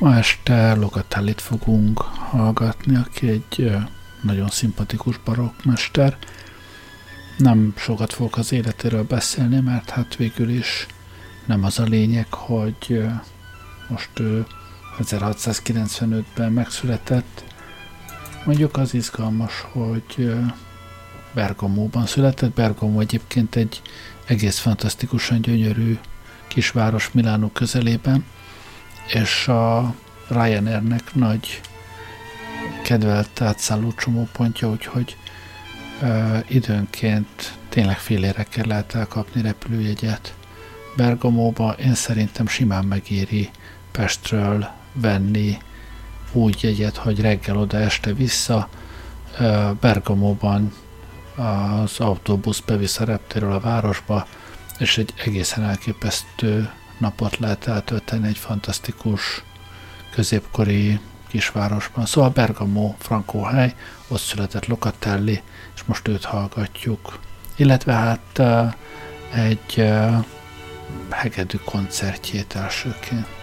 Ma este Locatellit fogunk hallgatni, aki egy nagyon szimpatikus barokkmester. Nem sokat fogok az életéről beszélni, mert hát végül is nem az a lényeg, hogy most ő 1695-ben megszületett. Mondjuk az izgalmas, hogy Bergamóban született. Bergamo egyébként egy egész fantasztikusan gyönyörű kisváros Milánó közelében, és a Ryanairnek nagy kedvelt átszálló csomópontja, úgyhogy ö, időnként tényleg félére kell lehet elkapni repülőjegyet. Bergamóba én szerintem simán megéri Pestről venni úgy jegyet, hogy reggel oda, este vissza. Bergamóban az autóbusz bevisz a reptéről a városba, és egy egészen elképesztő napot lehet eltölteni egy fantasztikus középkori kisvárosban. Szóval Bergamo, Franco hely, ott született Locatelli, és most őt hallgatjuk. Illetve hát egy hegedű koncertjét elsőként.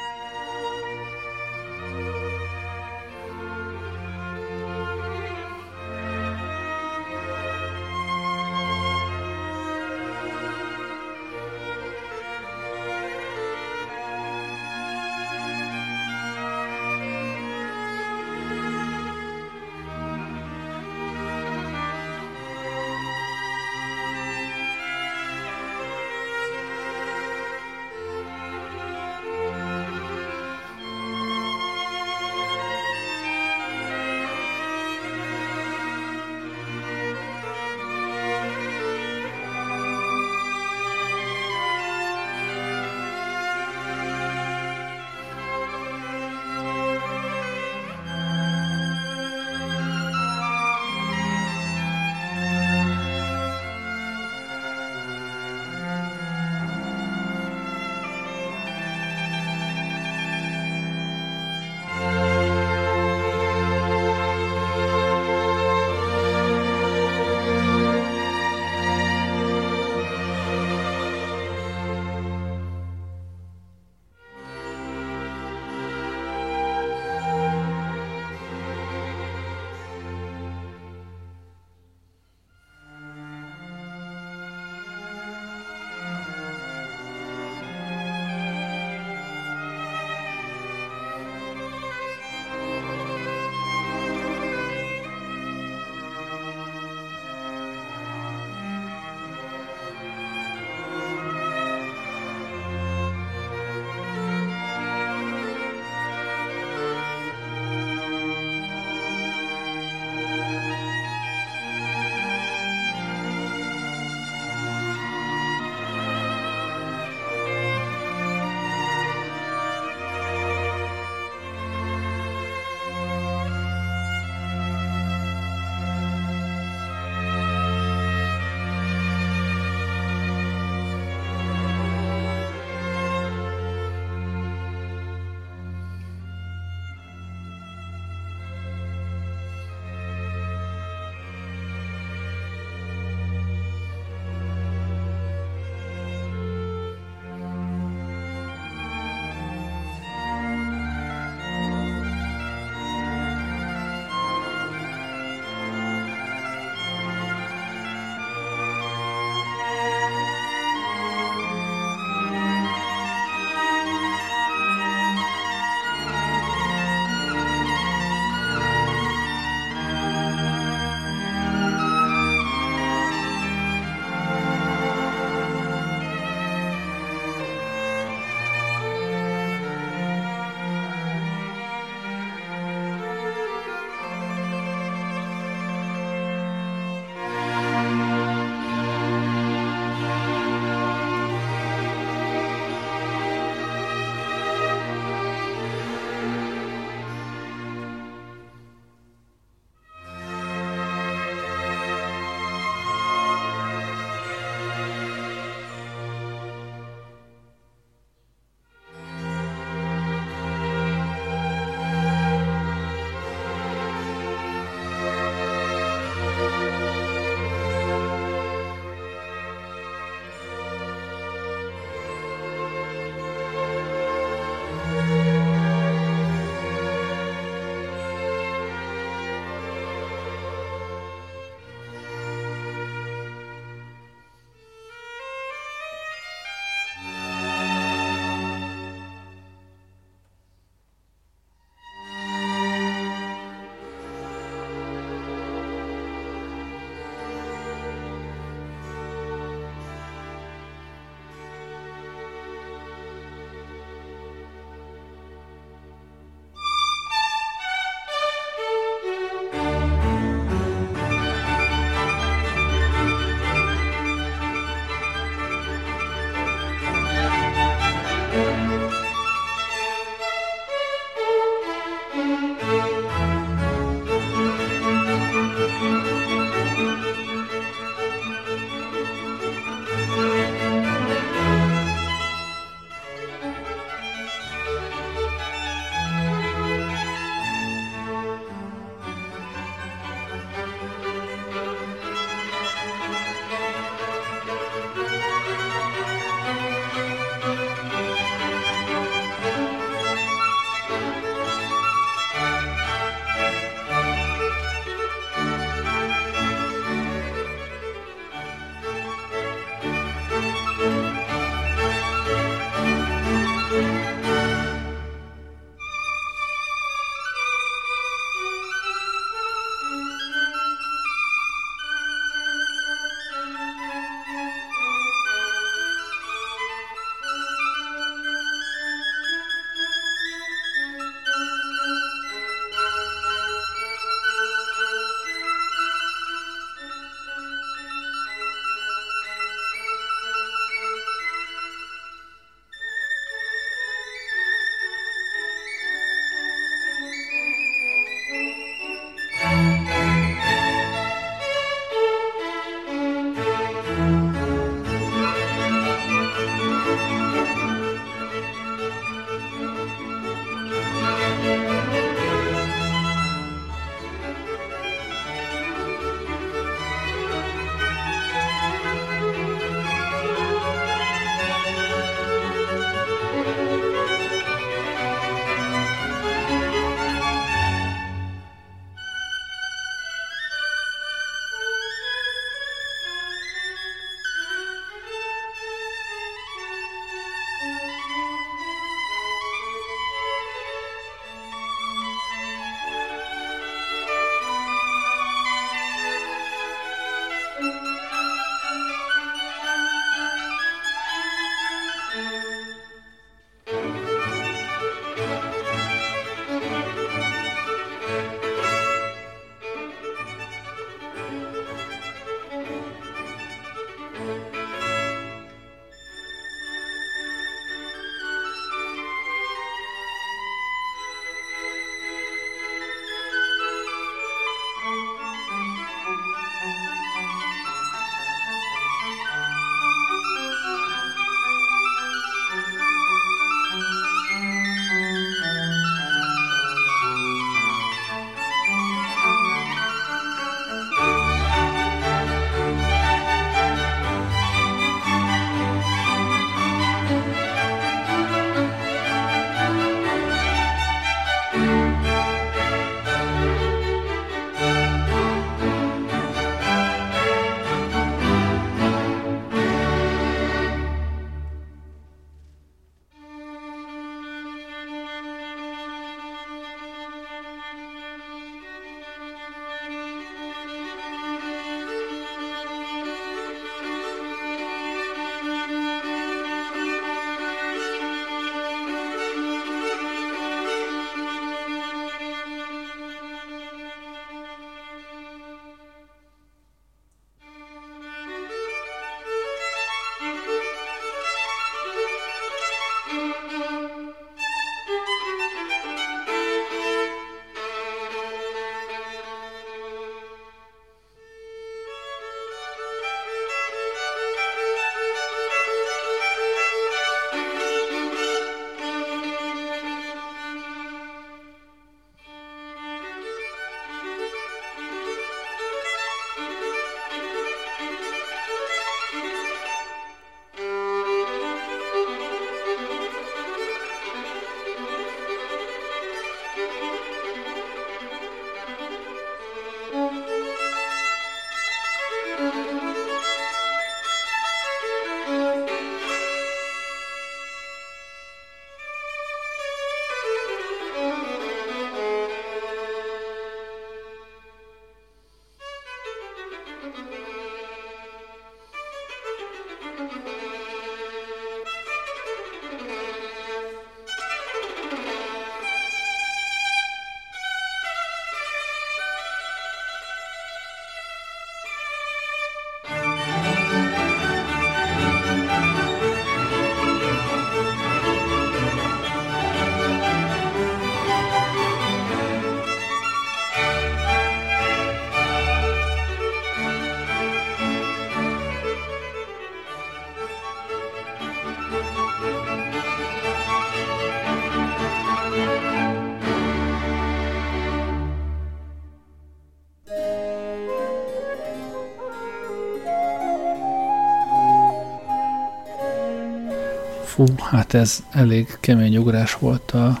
Fú, hát ez elég kemény ugrás volt a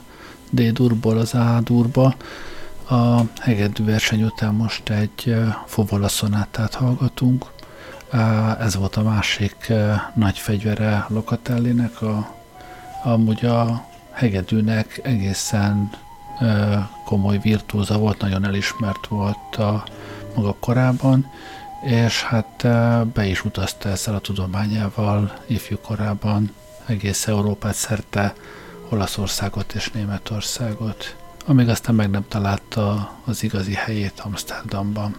D-durból az A-durba. A hegedű verseny után most egy Fovola szonátát hallgatunk. Ez volt a másik nagy fegyvere Lokatellinek, a, amúgy a hegedűnek egészen komoly virtúza volt, nagyon elismert volt a maga korában, és hát be is utazta ezzel a tudományával ifjú korában egész Európát szerte, Olaszországot és Németországot, amíg aztán meg nem találta az igazi helyét Amsterdamban.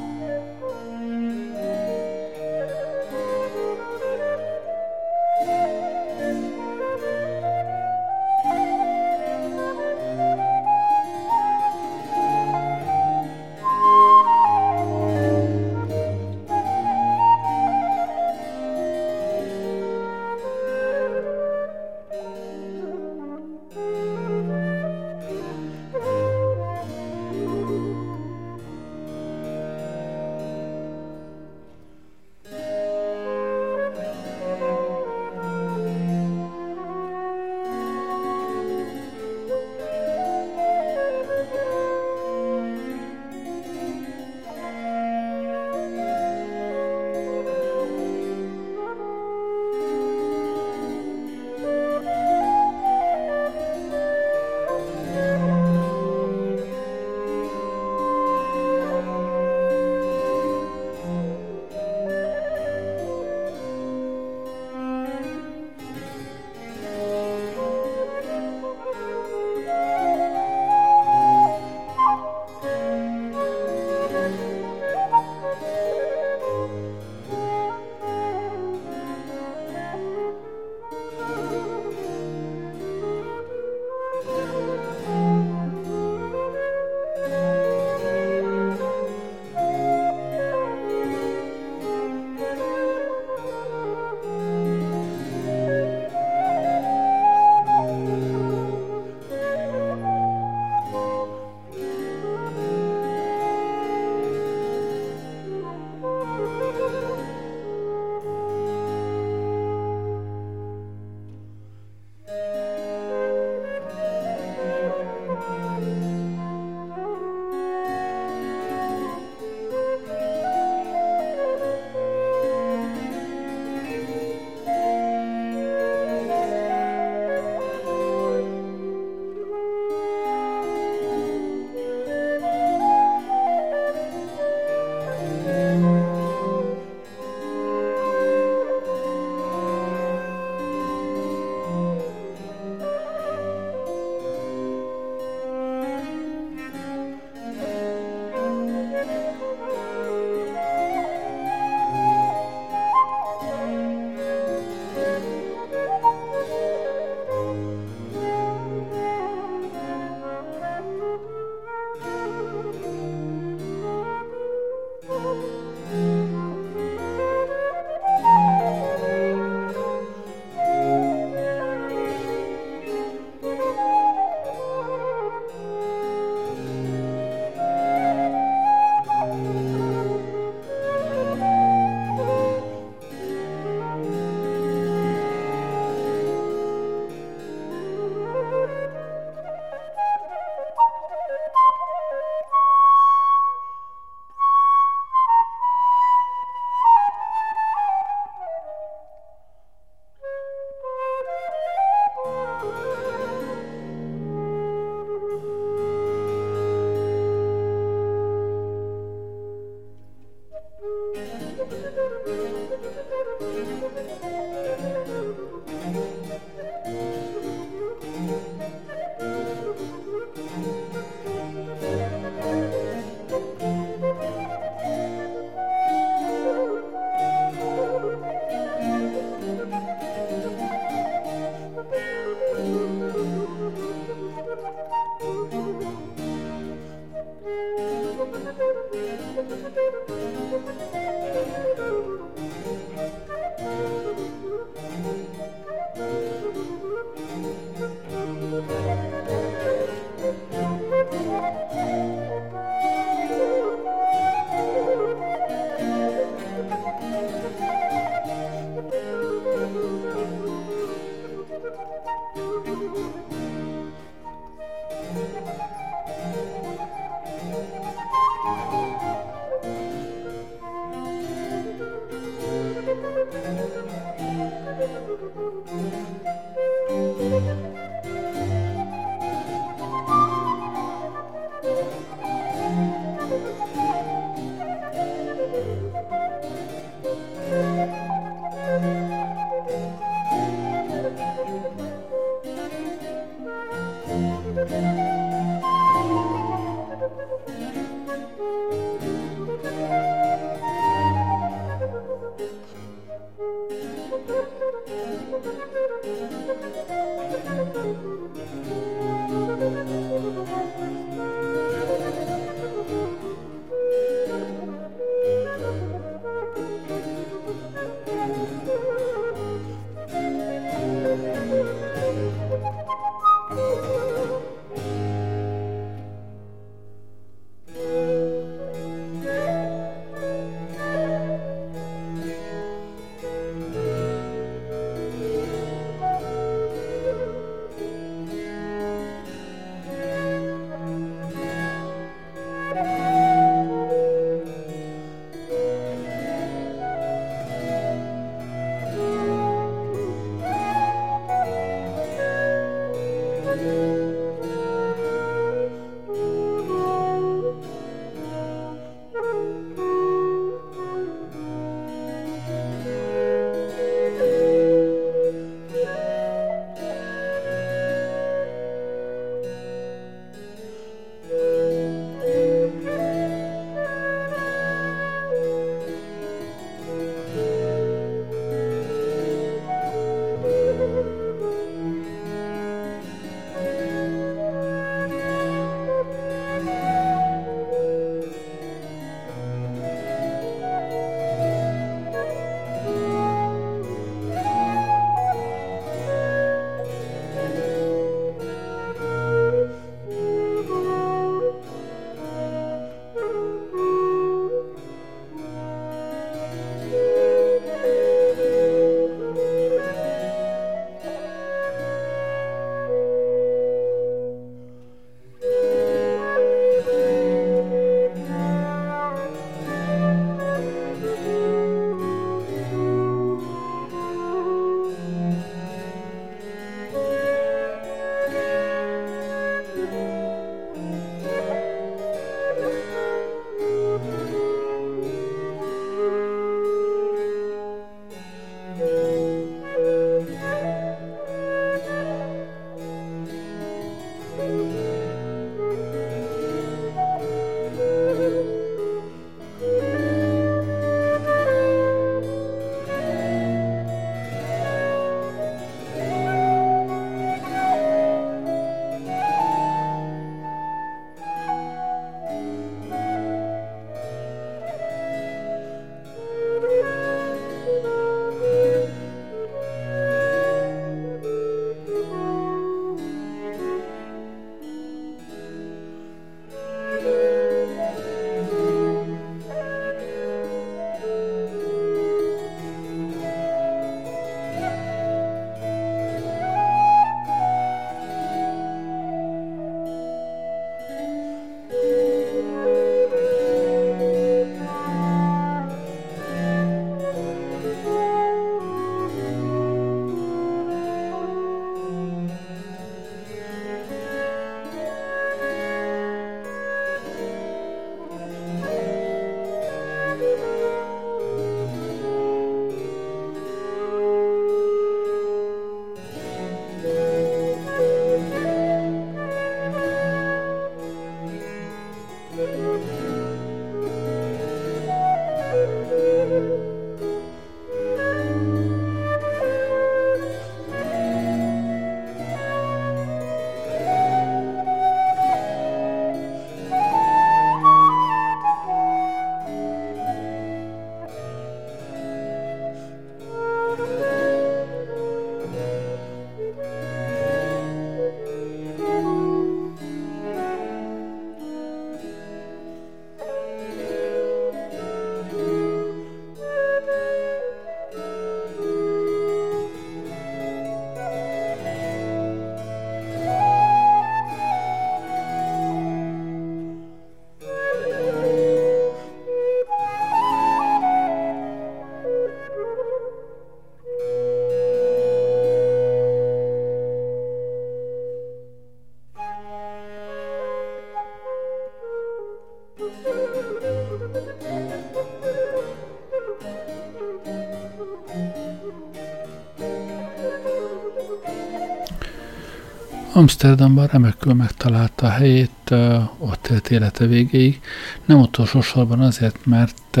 Amsterdamban remekül megtalálta a helyét, ott élt élete végéig. Nem utolsó sorban azért, mert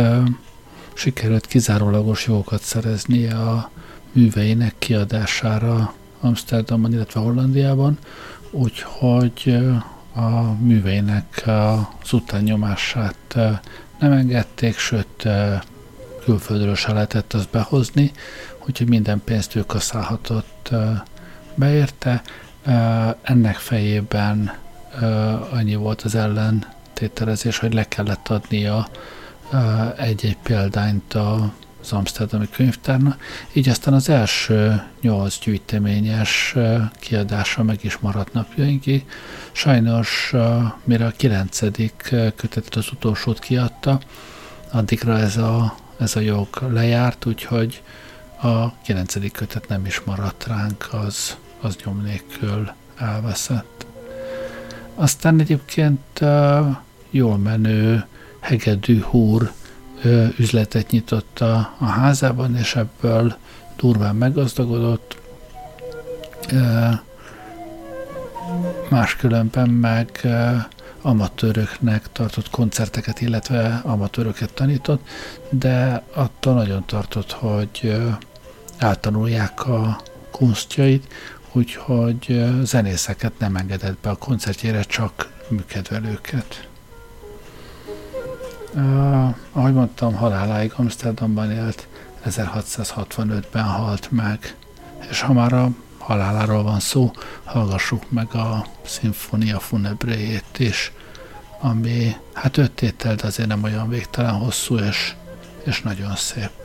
sikerült kizárólagos jogokat szerezni a műveinek kiadására Amsterdamban, illetve Hollandiában, úgyhogy a műveinek az utánnyomását nem engedték, sőt külföldről se lehetett azt behozni, úgyhogy minden pénzt ő kaszálhatott beérte. Ennek fejében annyi volt az ellentételezés, hogy le kellett adnia egy-egy példányt az Amsterdami könyvtárnak, így aztán az első nyolc gyűjteményes kiadása meg is maradt napjainkig. Sajnos, mire a kilencedik kötetet, az utolsót kiadta, addigra ez a, ez a jog lejárt, úgyhogy a kilencedik kötet nem is maradt ránk, az, az nyom nélkül elveszett. Aztán egyébként jól menő hegedű húr üzletet nyitott a, a házában, és ebből durván meggazdagodott. Máskülönben meg amatőröknek tartott koncerteket, illetve amatőröket tanított, de attól nagyon tartott, hogy eltanulják a kunstjait, úgyhogy zenészeket nem engedett be a koncertjére, csak műkedvelőket. Uh, ahogy mondtam, haláláig Amsterdamban élt, 1665-ben halt meg, és ha már a haláláról van szó, hallgassuk meg a Sinfonia Funebréjét is, ami hát öt tétel, de azért nem olyan végtelen hosszú, és, és nagyon szép.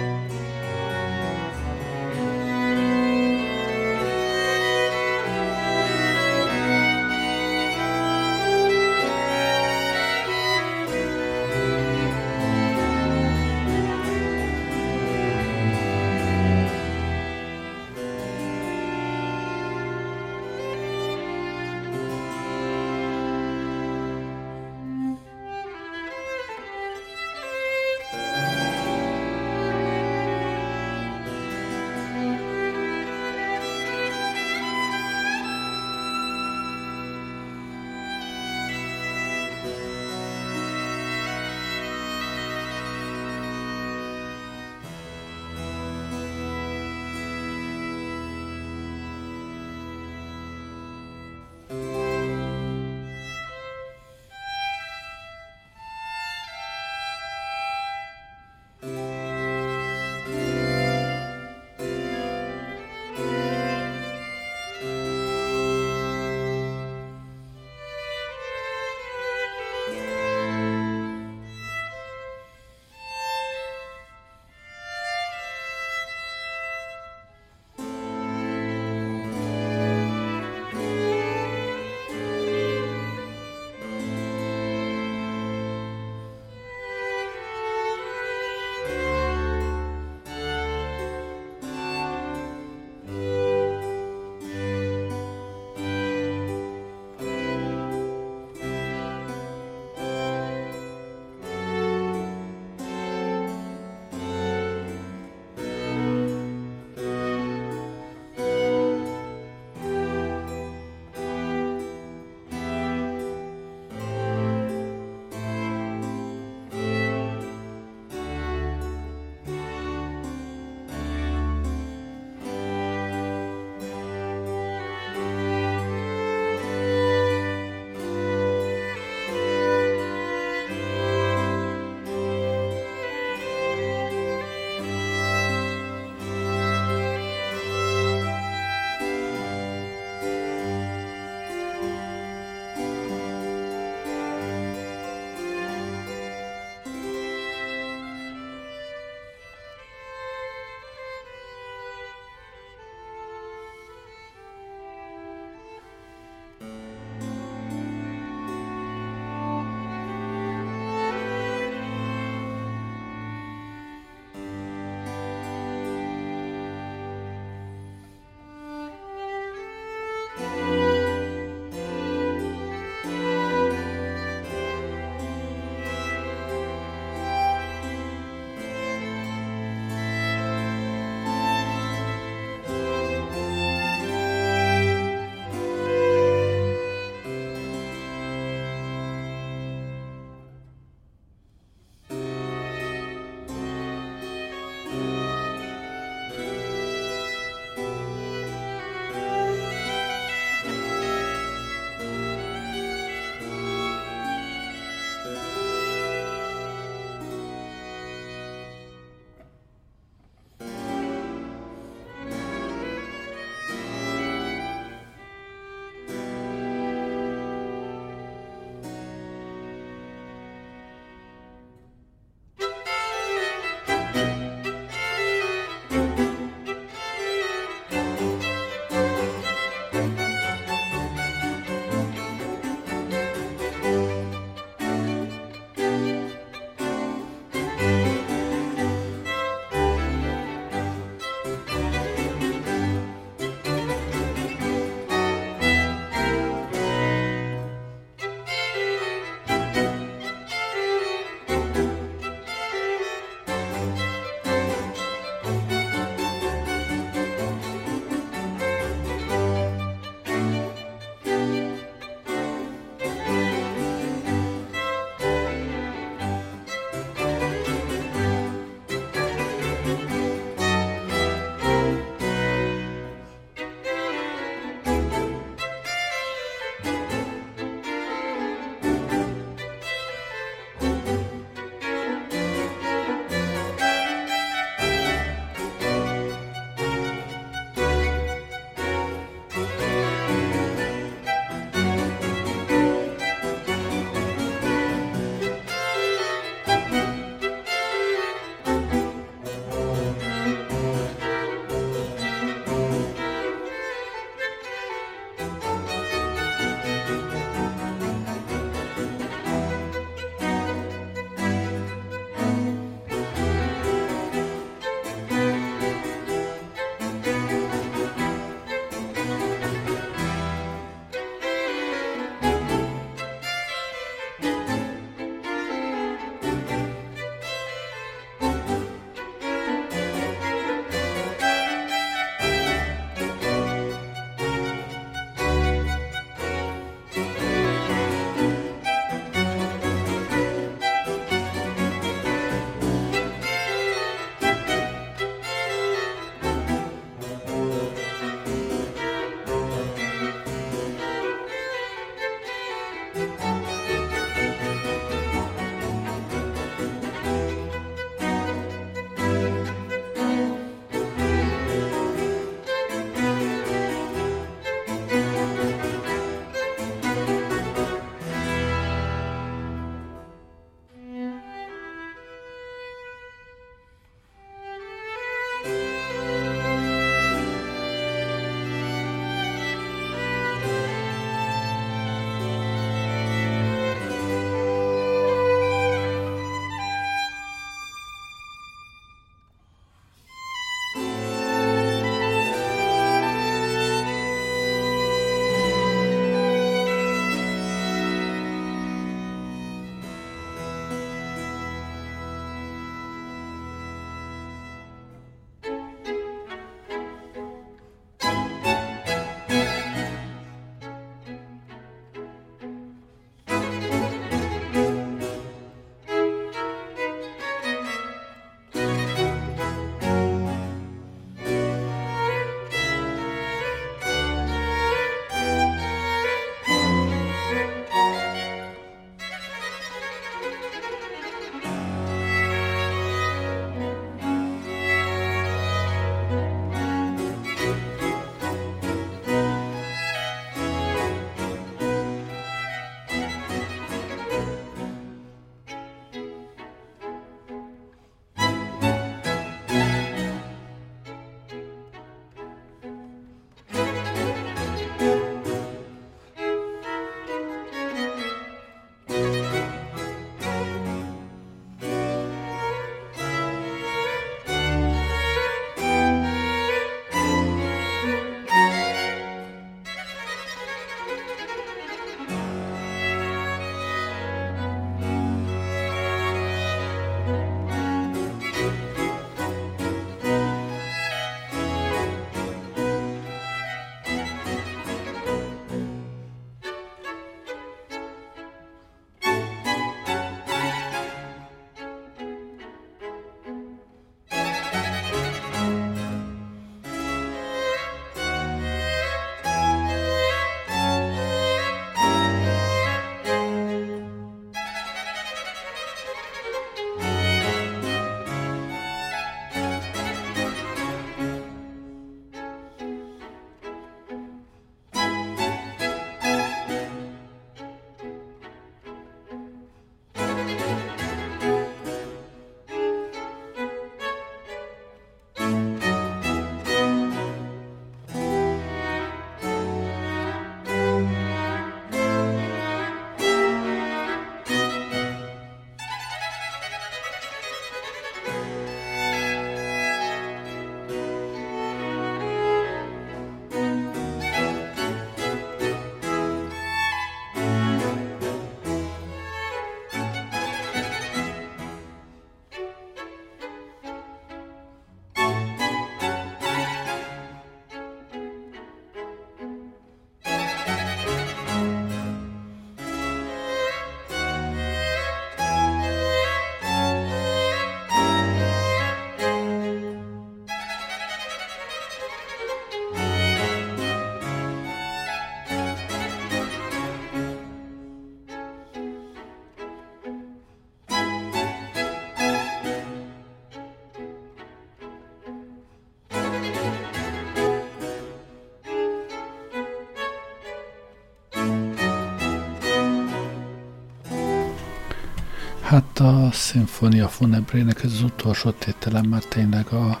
A Sinfonia Funebrének ez az utolsó tételem már tényleg a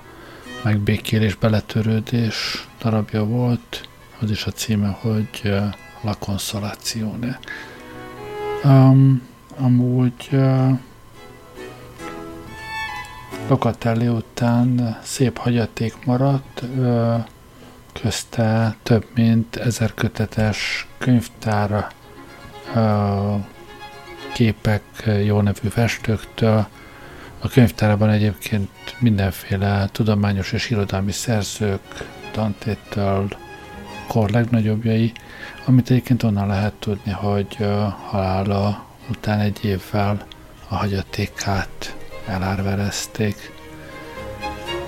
megbékélés, beletörődés darabja volt. Az is a címe, hogy La Consolazione. Um, amúgy uh, Locatelli után szép hagyaték maradt, uh, közte több mint ezer kötetes könyvtára uh, képek jó nevű festőktől. A könyvtárban egyébként mindenféle tudományos és irodalmi szerzők, Dantétől, kor legnagyobbjai, amit egyébként onnan lehet tudni, hogy halála után egy évvel a hagyatékát elárverezték.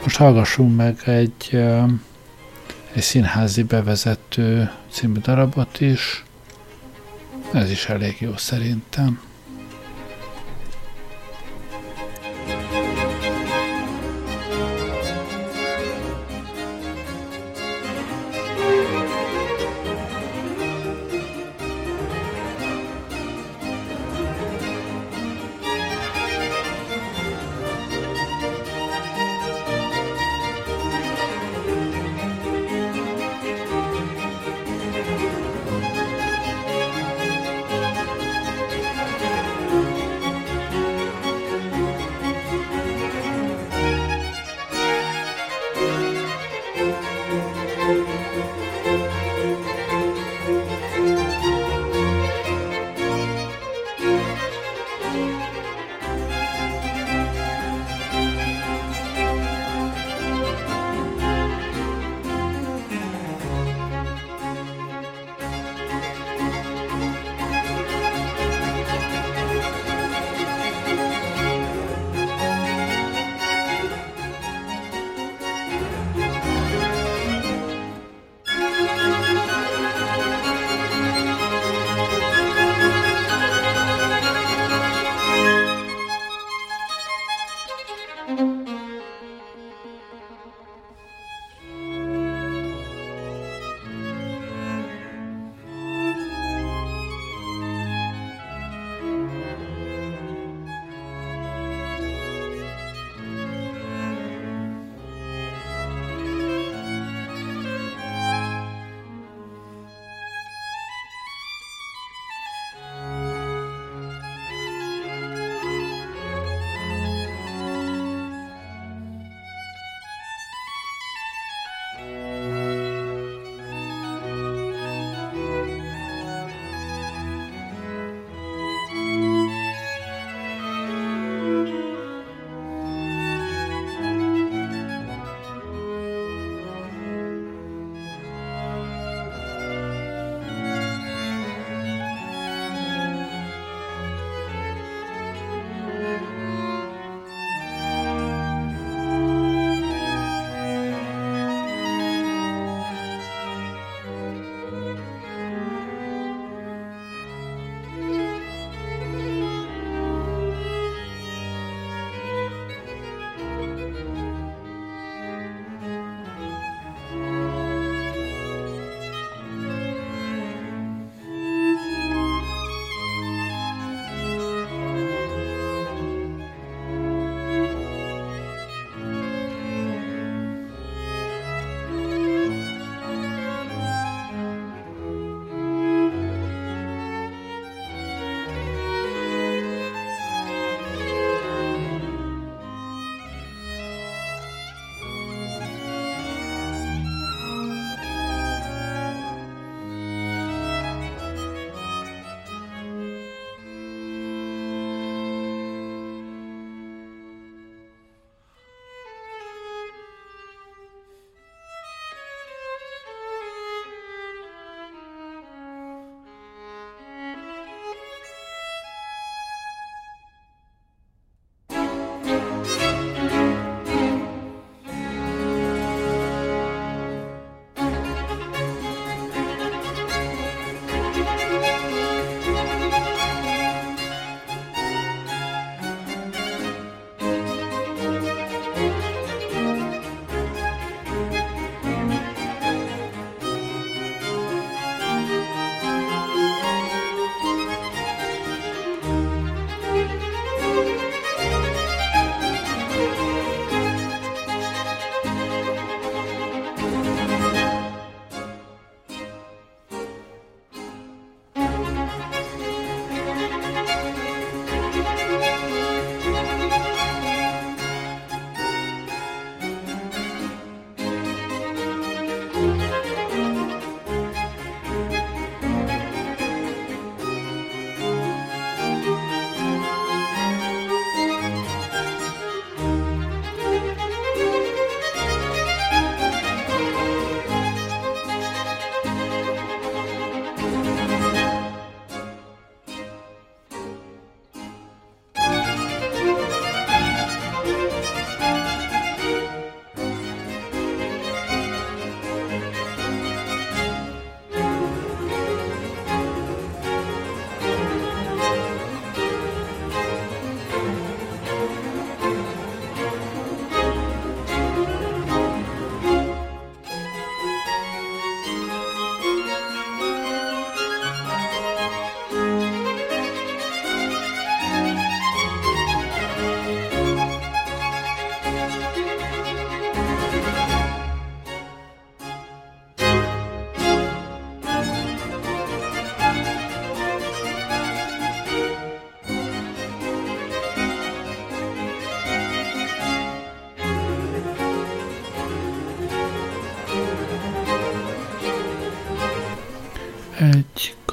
Most hallgassunk meg egy, egy színházi bevezető című darabot is. Ez is elég jó szerintem.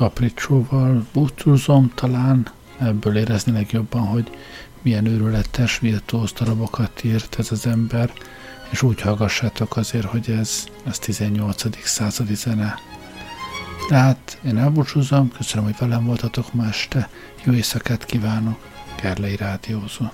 Kapricsóval búcsúzom, talán ebből érezni legjobban, hogy milyen őrületes, virtuóz darabokat írt ez az ember, és úgy hallgassátok azért, hogy ez, ez 18. századi zene. Tehát én elbúcsúzom, köszönöm, hogy velem voltatok ma este, jó éjszakát kívánok, Gerlei Rádiózó.